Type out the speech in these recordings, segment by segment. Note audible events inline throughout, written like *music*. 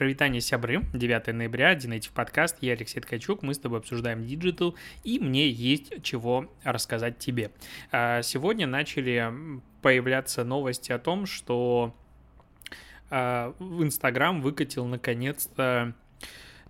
Прывітанне, сябры, 9 ноября, DNative подкаст, я Алексей Ткачук, мы с тобой обсуждаем диджитал, и мне есть чего рассказать тебе. А, сегодня начали появляться новости о том, что а, в Инстаграм выкатил наконец-то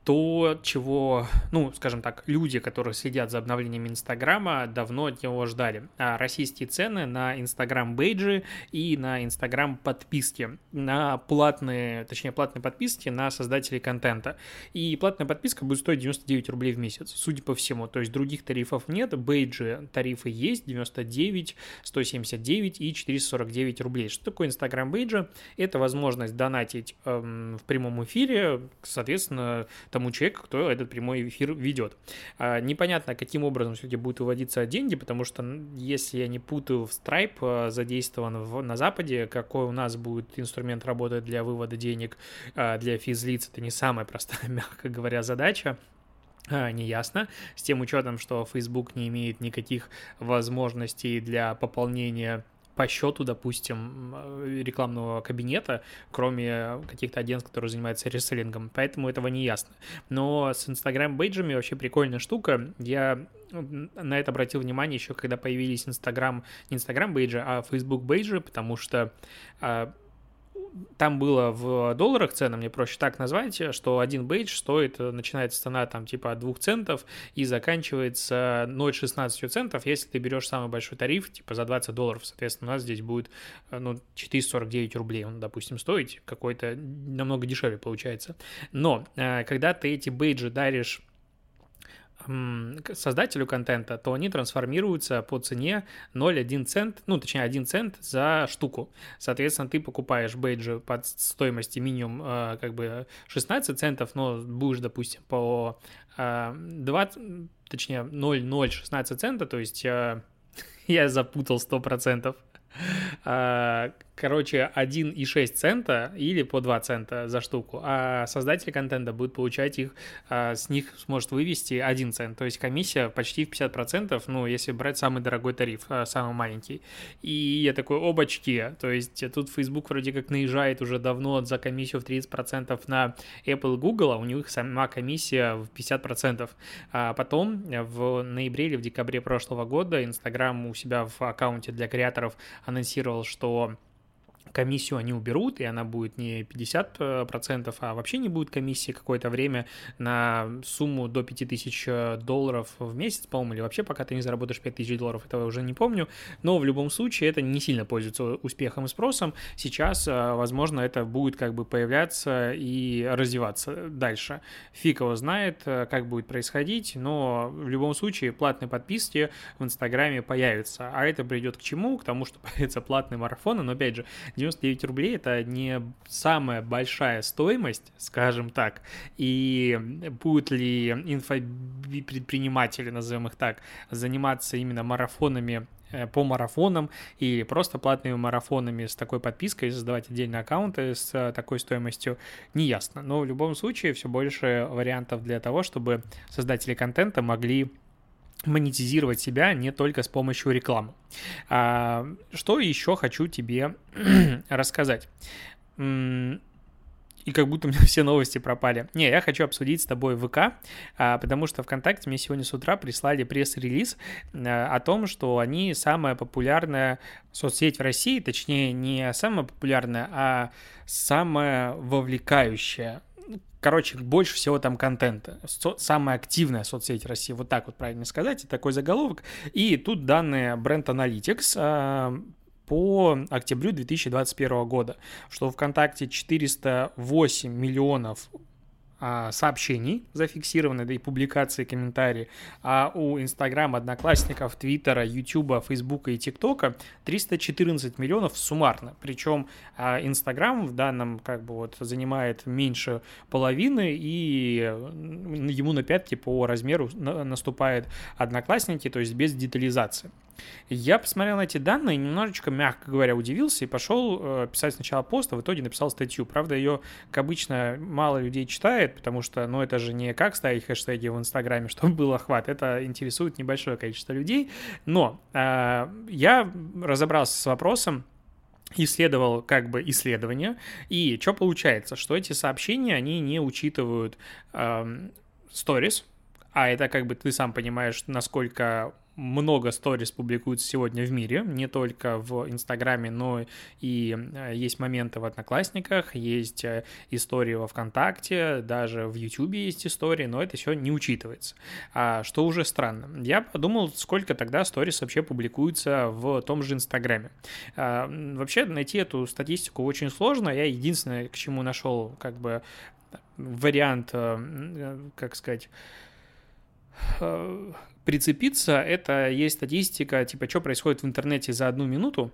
то, чего, ну, скажем так, люди, которые следят за обновлениями Инстаграма, давно от него ждали. А российские цены на Инстаграм бейджи и на Инстаграм подписки, на платные, точнее, платные подписки на создателей контента. И платная подписка будет стоить 99 рублей в месяц, судя по всему. То есть других тарифов нет, бейджи тарифы есть, 99, 179 и 449 рублей. Что такое Инстаграм бейджи? Это возможность донатить эм, в прямом эфире, соответственно, тому человеку, кто этот прямой эфир ведет. А, непонятно, каким образом все-таки будут выводиться деньги, потому что, если я не путаю, в Stripe а, задействован в, на Западе, какой у нас будет инструмент работать для вывода денег а, для физлиц, это не самая простая, *laughs* мягко говоря, задача не ясно, с тем учетом, что Facebook не имеет никаких возможностей для пополнения по счету, допустим, рекламного кабинета, кроме каких-то агентств, которые занимаются реселлингом, поэтому этого не ясно. Но с Instagram-бейджами вообще прикольная штука. Я на это обратил внимание еще, когда появились Instagram, не Instagram бейджи, а Facebook бейджи, потому что а, там было в долларах цена, мне проще так назвать, что один бейдж стоит, начинается цена там типа от 2 центов и заканчивается 0,16 центов, если ты берешь самый большой тариф, типа за 20 долларов, соответственно, у нас здесь будет, ну, 449 рублей, он, допустим, стоить, какой-то намного дешевле получается. Но, э, когда ты эти бейджи даришь создателю контента, то они трансформируются по цене 0,1 цент, ну, точнее, 1 цент за штуку. Соответственно, ты покупаешь бейджи под стоимостью минимум э, как бы 16 центов, но будешь, допустим, по 20, э, точнее, 0,016 цента, то есть э, *laughs* я запутал 100%. Короче, 1,6 цента или по 2 цента за штуку, а создатель контента будет получать их, а, с них сможет вывести 1 цент, то есть комиссия почти в 50%, ну, если брать самый дорогой тариф, а, самый маленький. И я такой, обочки, то есть тут Facebook вроде как наезжает уже давно за комиссию в 30% на Apple Google, а у них сама комиссия в 50%. А потом в ноябре или в декабре прошлого года Instagram у себя в аккаунте для креаторов анонсировал, что комиссию они уберут, и она будет не 50%, а вообще не будет комиссии какое-то время на сумму до 5000 э, долларов в месяц, по-моему, или вообще пока ты не заработаешь 5000 долларов, этого уже не помню, но в любом случае это не сильно пользуется успехом и спросом. Сейчас, э, возможно, это будет как бы появляться и развиваться дальше. Фиг его знает, э, как будет происходить, но в любом случае платные подписки в Инстаграме появятся, а это придет к чему? К тому, что *laughs* появятся платные марафоны, но опять же, 99 рублей это не самая большая стоимость, скажем так, и будут ли инфопредприниматели, назовем их так, заниматься именно марафонами э, по марафонам или просто платными марафонами с такой подпиской, создавать отдельные аккаунты с э, такой стоимостью, не ясно. Но в любом случае все больше вариантов для того, чтобы создатели контента могли монетизировать себя не только с помощью рекламы. А, что еще хочу тебе *clears throat* рассказать? И как будто у меня *laughs* все новости пропали. Не, я хочу обсудить с тобой ВК, а, потому что ВКонтакте мне сегодня с утра прислали пресс-релиз а, о том, что они самая популярная соцсеть в России, точнее, не самая популярная, а самая вовлекающая короче, больше всего там контента. Со- самая активная соцсеть России, вот так вот правильно сказать, такой заголовок. И тут данные Brand Analytics э, по октябрю 2021 года, что ВКонтакте 408 миллионов а, сообщений зафиксированы, да и публикации, комментарии, а у Инстаграма, Одноклассников, Твиттера, Ютуба, Фейсбука и ТикТока 314 миллионов суммарно. Причем а, Инстаграм в данном как бы вот занимает меньше половины, и ему на пятки по размеру наступает Одноклассники, то есть без детализации. Я посмотрел на эти данные, немножечко, мягко говоря, удивился и пошел э, писать сначала пост, а в итоге написал статью. Правда, ее, как обычно, мало людей читает, потому что, ну, это же не как ставить хэштеги в Инстаграме, *laughs* чтобы был охват. Это интересует небольшое количество людей. Но э, я разобрался с вопросом, исследовал как бы исследования, и что получается, что эти сообщения, они не учитывают сторис, э, а это как бы ты сам понимаешь, насколько много сторис публикуется сегодня в мире, не только в Инстаграме, но и э, есть моменты в Одноклассниках, есть э, истории во ВКонтакте, даже в Ютубе есть истории, но это все не учитывается, а, что уже странно. Я подумал, сколько тогда сторис вообще публикуется в том же Инстаграме. А, вообще найти эту статистику очень сложно, я единственное, к чему нашел как бы вариант, э, как сказать, прицепиться, это есть статистика, типа, что происходит в интернете за одну минуту,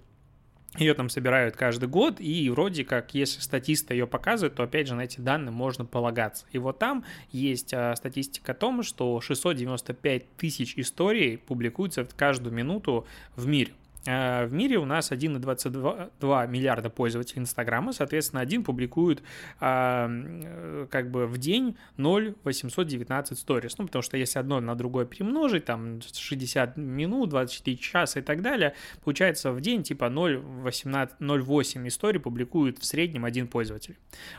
ее там собирают каждый год, и вроде как, если статисты ее показывают, то, опять же, на эти данные можно полагаться. И вот там есть а, статистика о том, что 695 тысяч историй публикуются каждую минуту в мире. Э, в мире у нас 1,22 миллиарда пользователей Инстаграма, соответственно, один публикует э, как бы в день 0,819 сторис, ну, потому что если одно на другое перемножить, там 60 минут, 24 часа и так далее, получается в день типа 0,8 историй публикует в среднем один пользователь.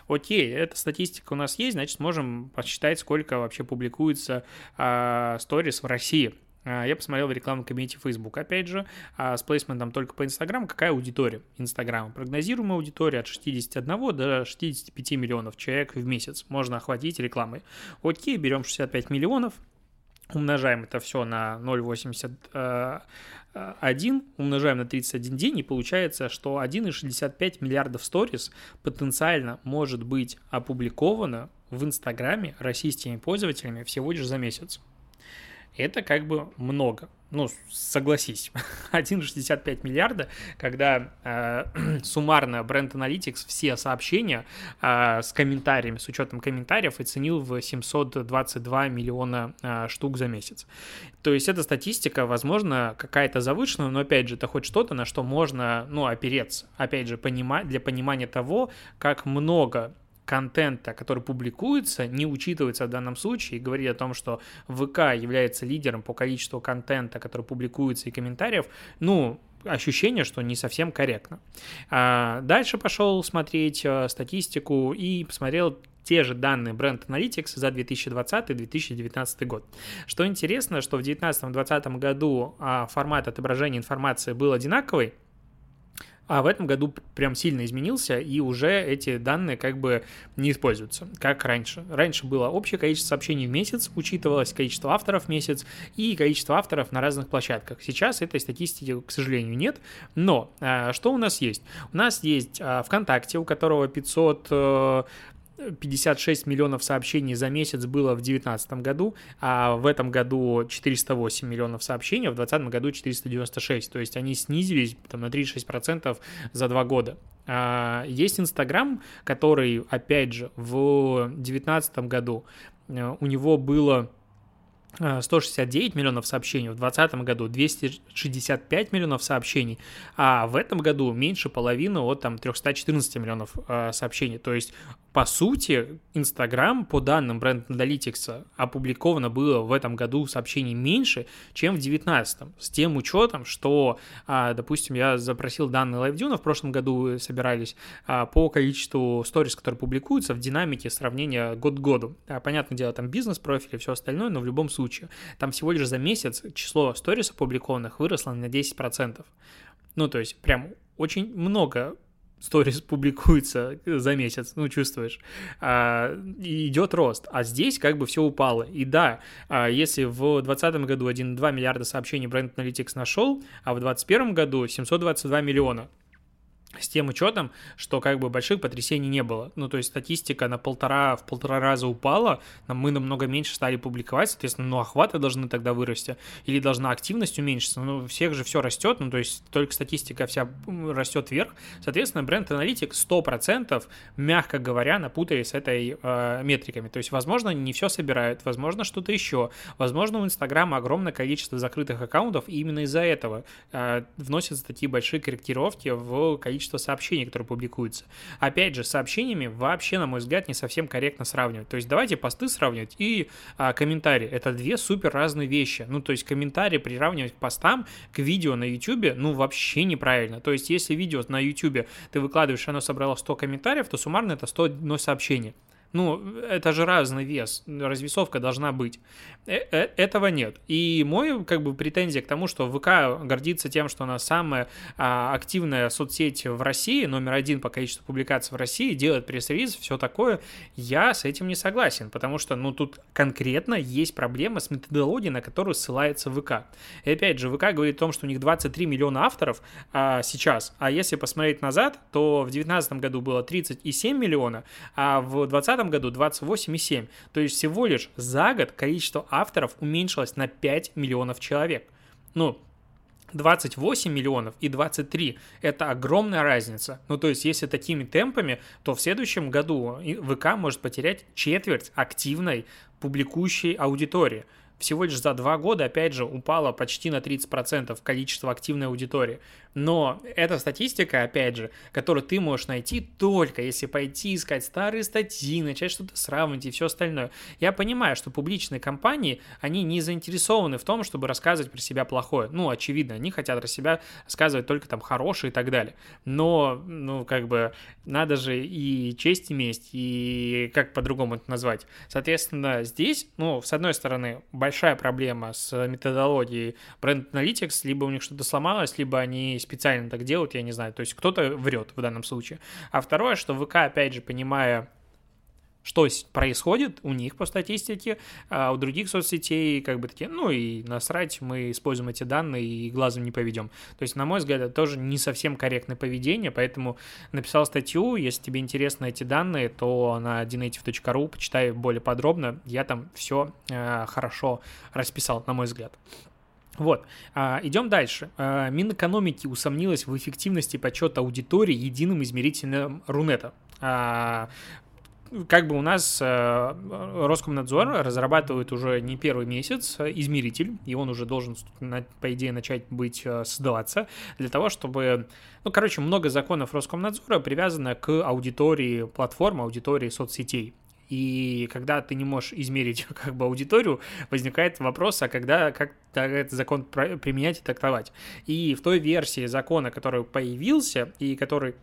Окей, эта статистика у нас есть, значит, можем посчитать, сколько вообще публикуется а, сторис в России. А, я посмотрел в рекламном кабинете Facebook, опять же, а, с плейсментом только по Instagram. Какая аудитория Инстаграма? Прогнозируемая аудитория от 61 до 65 миллионов человек в месяц можно охватить рекламой. Окей, берем 65 миллионов, умножаем это все на 0,81, умножаем на 31 день, и получается, что 1,65 миллиардов сторис потенциально может быть опубликовано в Инстаграме российскими пользователями всего лишь за месяц это как бы много. Ну, согласись, *laughs* 1,65 миллиарда, когда э, *clears throat* суммарно Brand Analytics все сообщения э, с комментариями, с учетом комментариев, оценил в 722 миллиона э, штук за месяц. То есть эта статистика, возможно, какая-то завышенная, но опять же, это хоть что-то, на что можно, ну, опереться. Опять же, понимать, для понимания того, как много контента, который публикуется, не учитывается в данном случае и говорит о том, что ВК является лидером по количеству контента, который публикуется и комментариев, ну, ощущение, что не совсем корректно. А дальше пошел смотреть э, статистику и посмотрел те же данные Brand Analytics за 2020-2019 год. Что интересно, что в 2019-2020 году а, формат отображения информации был одинаковый, а в этом году прям сильно изменился, и уже эти данные как бы не используются, как раньше. Раньше было общее количество сообщений в месяц, учитывалось количество авторов в месяц и количество авторов на разных площадках. Сейчас этой статистики, к сожалению, нет, но а, что у нас есть? У нас есть а, ВКонтакте, у которого 500 56 миллионов сообщений за месяц было в 2019 году, а в этом году 408 миллионов сообщений, а в 2020 году 496. То есть они снизились там, на 36% за два года. А, есть Инстаграм, который, опять же, в 2019 году э, у него было 169 э, миллионов сообщений, в 2020 году 265 миллионов сообщений, а в этом году меньше половины от там 314 миллионов э, сообщений. То есть, по сути, Инстаграм, по данным Brand Analytics, опубликовано было в этом году сообщений меньше, чем в 2019. С тем учетом, что, э, допустим, я запросил данные LiveDune, в прошлом году собирались э, по количеству сторис, которые публикуются в динамике сравнения год к году. Э, понятное дело, там бизнес-профиль и все остальное, но в любом случае случаю. Там всего лишь за месяц число сторис опубликованных выросло на 10%. Ну, то есть прям очень много сторис *laughs* публикуется за месяц, ну, чувствуешь, а, идет рост, а здесь как бы все упало. И да, а, если в 2020 году 1,2 миллиарда сообщений Brand Analytics нашел, а в 2021 году 722 миллиона, с тем учетом, что как бы больших потрясений не было. Ну, то есть статистика на полтора, в полтора раза упала, мы намного меньше стали публиковать, соответственно, ну, охваты должны тогда вырасти, или должна активность уменьшиться. Ну, у всех же все растет, ну, то есть только статистика вся растет вверх. Соответственно, бренд аналитик 100%, мягко говоря, напутали с этой э, метриками. То есть, возможно, не все собирают, возможно, что-то еще. Возможно, у Инстаграма огромное количество закрытых аккаунтов, и именно из-за этого э, вносятся такие большие корректировки в количество количество сообщений, которые публикуются. Опять же, сообщениями вообще, на мой взгляд, не совсем корректно сравнивать. То есть давайте посты сравнивать и а, комментарии. Это две супер разные вещи. Ну, то есть комментарии приравнивать к постам, к видео на YouTube, ну, вообще неправильно. То есть если видео на YouTube ты выкладываешь, оно собрало 100 комментариев, то суммарно это 101 сообщение. Ну, это же разный вес, развесовка должна быть. Э -э Этого нет. И мой, как бы, претензия к тому, что ВК гордится тем, что она самая а, активная соцсеть в России, номер один по количеству публикаций в России, делает пресс-релиз, все такое, я с этим не согласен, потому что, ну, тут конкретно есть проблема с методологией, на которую ссылается ВК. И опять же, ВК говорит о том, что у них 23 миллиона авторов а, сейчас, а если посмотреть назад, то в 2019 году было 37 миллиона, а в 2020 2020 году 28,7. То есть всего лишь за год количество авторов уменьшилось на 5 миллионов человек. Ну, 28 миллионов и 23 – это огромная разница. Ну, то есть, если такими темпами, то в следующем году ВК может потерять четверть активной публикующей аудитории всего лишь за два года, опять же, упало почти на 30% количество активной аудитории. Но эта статистика, опять же, которую ты можешь найти только если пойти искать старые статьи, начать что-то сравнивать и все остальное. Я понимаю, что публичные компании, они не заинтересованы в том, чтобы рассказывать про себя плохое. Ну, очевидно, они хотят про себя рассказывать только там хорошее и так далее. Но, ну, как бы, надо же и честь иметь, и как по-другому это назвать. Соответственно, здесь, ну, с одной стороны, большая проблема с методологией Brand Analytics, либо у них что-то сломалось, либо они специально так делают, я не знаю. То есть кто-то врет в данном случае. А второе, что ВК, опять же, понимая что происходит у них по статистике, а у других соцсетей как бы такие, ну и насрать, мы используем эти данные и глазом не поведем. То есть, на мой взгляд, это тоже не совсем корректное поведение, поэтому написал статью, если тебе интересны эти данные, то на dnative.ru почитай более подробно, я там все э, хорошо расписал, на мой взгляд. Вот, а, идем дальше. А, Минэкономики усомнилась в эффективности подсчета аудитории единым измерительным Рунета. А, как бы у нас Роскомнадзор разрабатывает уже не первый месяц измеритель, и он уже должен, по идее, начать быть создаваться для того, чтобы... Ну, короче, много законов Роскомнадзора привязано к аудитории платформ, аудитории соцсетей. И когда ты не можешь измерить *laughs* как бы аудиторию, возникает вопрос, а когда, как этот закон применять и трактовать. И в той версии закона, который появился и который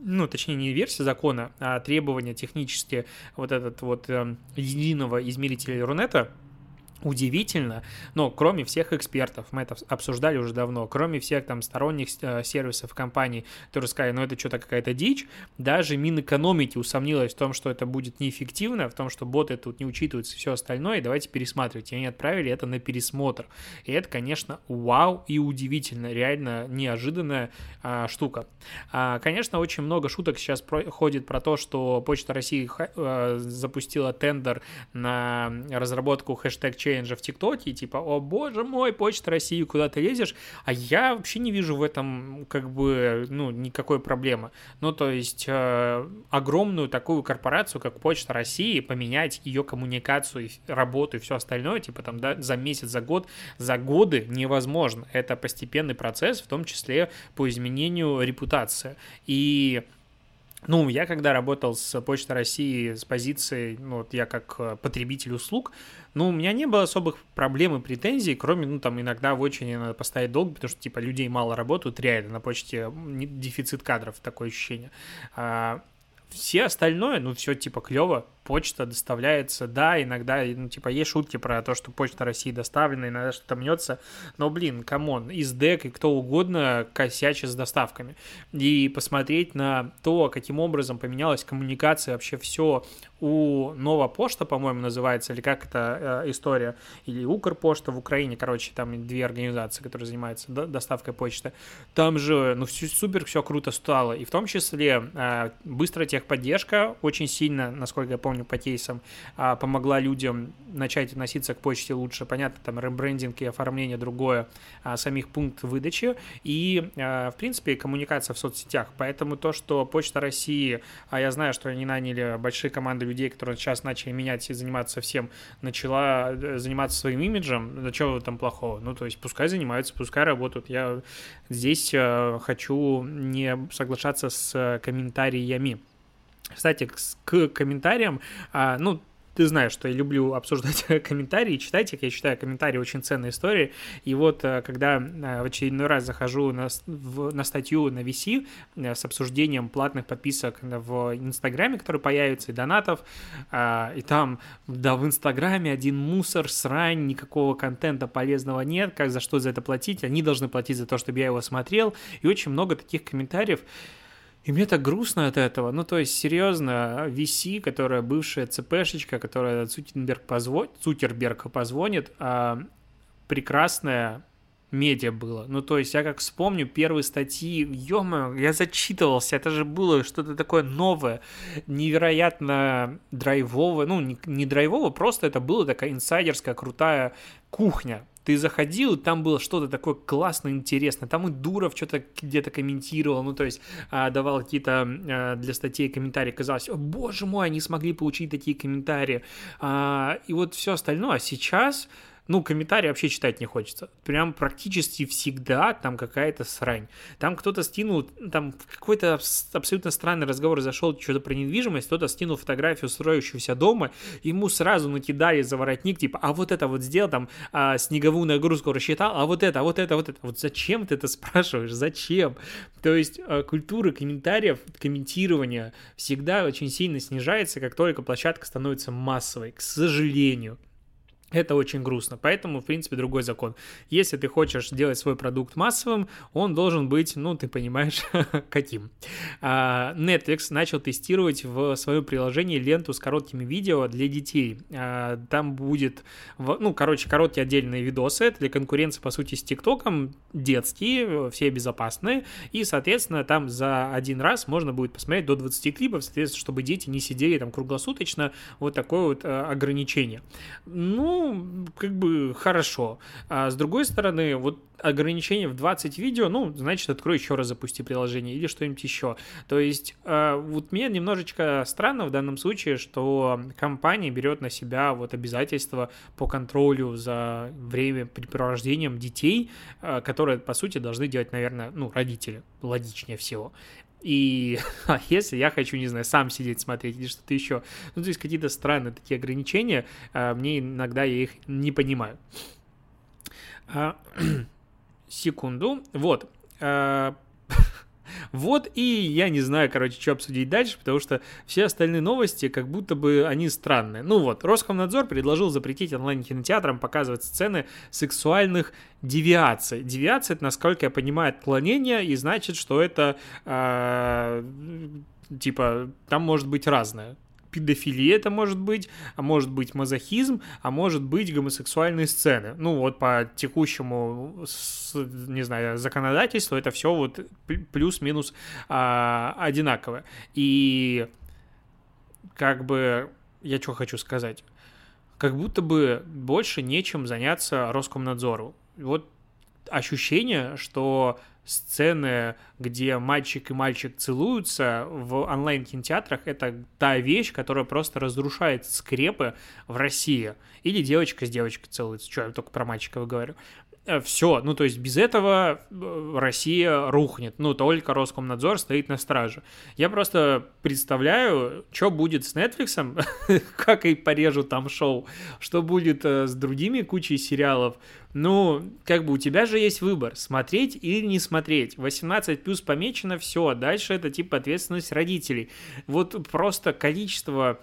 ну, точнее, не версия закона, а требования технические вот этот вот э, единого измерителя Рунета, удивительно, но кроме всех экспертов, мы это обсуждали уже давно, кроме всех там сторонних э, сервисов компаний, которые сказали, ну это что-то какая-то дичь, даже Минэкономики усомнилась в том, что это будет неэффективно, в том, что боты тут не учитываются все остальное, и давайте пересматривать. И они отправили это на пересмотр. И это, конечно, вау и удивительно, реально неожиданная а, штука. А, конечно, очень много шуток сейчас ходит про то, что Почта России а, запустила тендер на разработку хэштег челленджа в ТикТоке, типа, о боже мой, Почта России, куда ты лезешь, а я вообще не вижу в этом, как бы, ну, никакой проблемы. Ну, то есть, э, огромную такую корпорацию, как Почта России, поменять ее коммуникацию, работу и все остальное, типа, там, да, за месяц, за год, за годы невозможно. Это постепенный процесс, в том числе по изменению репутации. И ну, я когда работал с Почтой России с позиции, ну, вот я как э, потребитель услуг, ну, у меня не было особых проблем и претензий, кроме, ну, там, иногда в очереди надо поставить долг, потому что, типа, людей мало работают, реально, на почте дефицит кадров, такое ощущение. А, все остальное, ну, все, типа, клево, почта доставляется, да, иногда, ну, типа, есть шутки про то, что почта России доставлена, иногда что-то мнется, но, блин, come on, СДЭК и кто угодно косячит с доставками. И посмотреть на то, каким образом поменялась коммуникация, вообще все у Нова Пошта, по-моему, называется, или как эта э, история, или Укрпошта в Украине, короче, там две организации, которые занимаются до, доставкой почты. Там же, ну, все, супер все круто стало, и в том числе э, быстрая техподдержка очень сильно, насколько я помню, по кейсам, а, помогла людям начать относиться к почте лучше. Понятно, там ребрендинг и оформление другое а, самих пунктов выдачи и, в принципе, коммуникация в соцсетях. Поэтому то, что Почта России, а я знаю, что они наняли большие команды людей, которые сейчас начали менять и заниматься всем, начала э, заниматься своим имиджем, да чего там плохого? Ну, то есть пускай занимаются, пускай работают. Я здесь э, хочу не соглашаться с комментариями. Кстати, к, к комментариям, а, ну, ты знаешь, что я люблю *laughs* обсуждать *laughs* комментарии, читать их. Я считаю комментарии очень ценной историей. И вот, э, когда э, в очередной раз захожу на, в, на статью на VC э, с обсуждением платных подписок в Инстаграме, которые появятся, и донатов, и там, да, в Инстаграме один мусор, срань, никакого контента полезного нет, как за что за это платить, они должны платить за то, чтобы я его смотрел, и очень много таких комментариев, и мне так грустно от этого. Ну, то есть, серьезно, VC, которая бывшая ЦПшечка, которая Цутерберг, позво... Цутерберг позвонит, а прекрасная медиа было. Ну, то есть, я как вспомню первые статьи, ё я зачитывался, это же было что-то такое новое, невероятно драйвовое, ну, не, не драйвово, просто это была такая инсайдерская крутая кухня ты заходил, там было что-то такое классное, интересное. Там и Дуров что-то где-то комментировал, ну, то есть а, давал какие-то а, для статей комментарии. Казалось, о, боже мой, они смогли получить такие комментарии. А, и вот все остальное. А сейчас ну, комментарии вообще читать не хочется. Прям практически всегда там какая-то срань. Там кто-то стянул, там какой-то абсолютно странный разговор зашел, что-то про недвижимость, кто-то стянул фотографию строящегося дома, ему сразу накидали за воротник, типа, а вот это вот сделал, там, а, снеговую нагрузку рассчитал, а вот это, а вот это, вот это. Вот зачем ты это *laughs* спрашиваешь? Зачем? То есть а, культура комментариев, комментирования всегда очень сильно снижается, как только площадка становится массовой, к сожалению. Это очень грустно, поэтому, в принципе, другой закон. Если ты хочешь сделать свой продукт массовым, он должен быть, ну, ты понимаешь, *laughs* каким. А, Netflix начал тестировать в своем приложении ленту с короткими видео для детей. А, там будет, ну, короче, короткие отдельные видосы, для конкуренции, по сути, с ТикТоком, детские, все безопасные, и, соответственно, там за один раз можно будет посмотреть до 20 клипов, соответственно, чтобы дети не сидели там круглосуточно, вот такое вот а, ограничение. Ну, ну, как бы хорошо. А с другой стороны, вот ограничение в 20 видео, ну, значит, открой еще раз, запусти приложение или что-нибудь еще. То есть, э, вот мне немножечко странно в данном случае, что компания берет на себя вот обязательства по контролю за время препровождением детей, э, которые, по сути, должны делать, наверное, ну, родители, логичнее всего. И *laughs* а если я хочу, не знаю, сам сидеть смотреть или что-то еще, ну, то есть какие-то странные такие ограничения, а, мне иногда я их не понимаю. А, *clears throat* секунду. Вот. *laughs* Вот и я не знаю, короче, что обсудить дальше, потому что все остальные новости, как будто бы они странные. Ну вот, Роскомнадзор предложил запретить онлайн-кинотеатрам показывать сцены сексуальных девиаций. Девиация, это, насколько я понимаю, отклонение, и значит, что это э, типа там может быть разное педофилия это может быть, а может быть мазохизм, а может быть гомосексуальные сцены. Ну вот по текущему, не знаю, законодательству это все вот плюс-минус а, одинаково. И как бы я что хочу сказать, как будто бы больше нечем заняться Роскомнадзору. Вот ощущение, что сцены, где мальчик и мальчик целуются в онлайн-кинотеатрах, это та вещь, которая просто разрушает скрепы в России. Или девочка с девочкой целуется. Что, я только про мальчиков говорю. Э, все, ну то есть без этого э, Россия рухнет, ну только Роскомнадзор стоит на страже. Я просто представляю, что будет с Netflix, *laughs* как и порежут там шоу, что будет э, с другими кучей сериалов. Ну, как бы у тебя же есть выбор, смотреть или не смотреть. 18 плюс помечено, все, дальше это типа ответственность родителей. Вот просто количество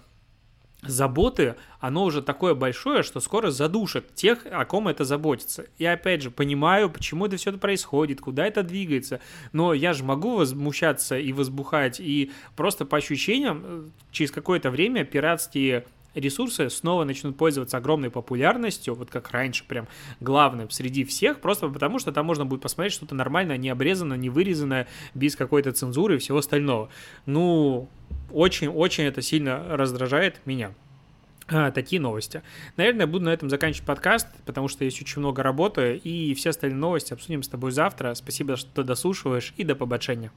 заботы, оно уже такое большое, что скоро задушит тех, о ком это заботится. Я опять же понимаю, почему это все это происходит, куда это двигается, но я же могу возмущаться и возбухать, и просто по ощущениям э, через какое-то время пиратские ресурсы снова начнут пользоваться огромной популярностью, вот как раньше, прям главным среди всех, просто потому что там можно будет посмотреть что-то нормальное, не обрезанное, не вырезанное, без какой-то цензуры и всего остального. Ну, очень-очень это сильно раздражает меня. А, такие новости. Наверное, буду на этом заканчивать подкаст, потому что есть очень много работы, и все остальные новости обсудим с тобой завтра. Спасибо, что дослушиваешь, и до побачення.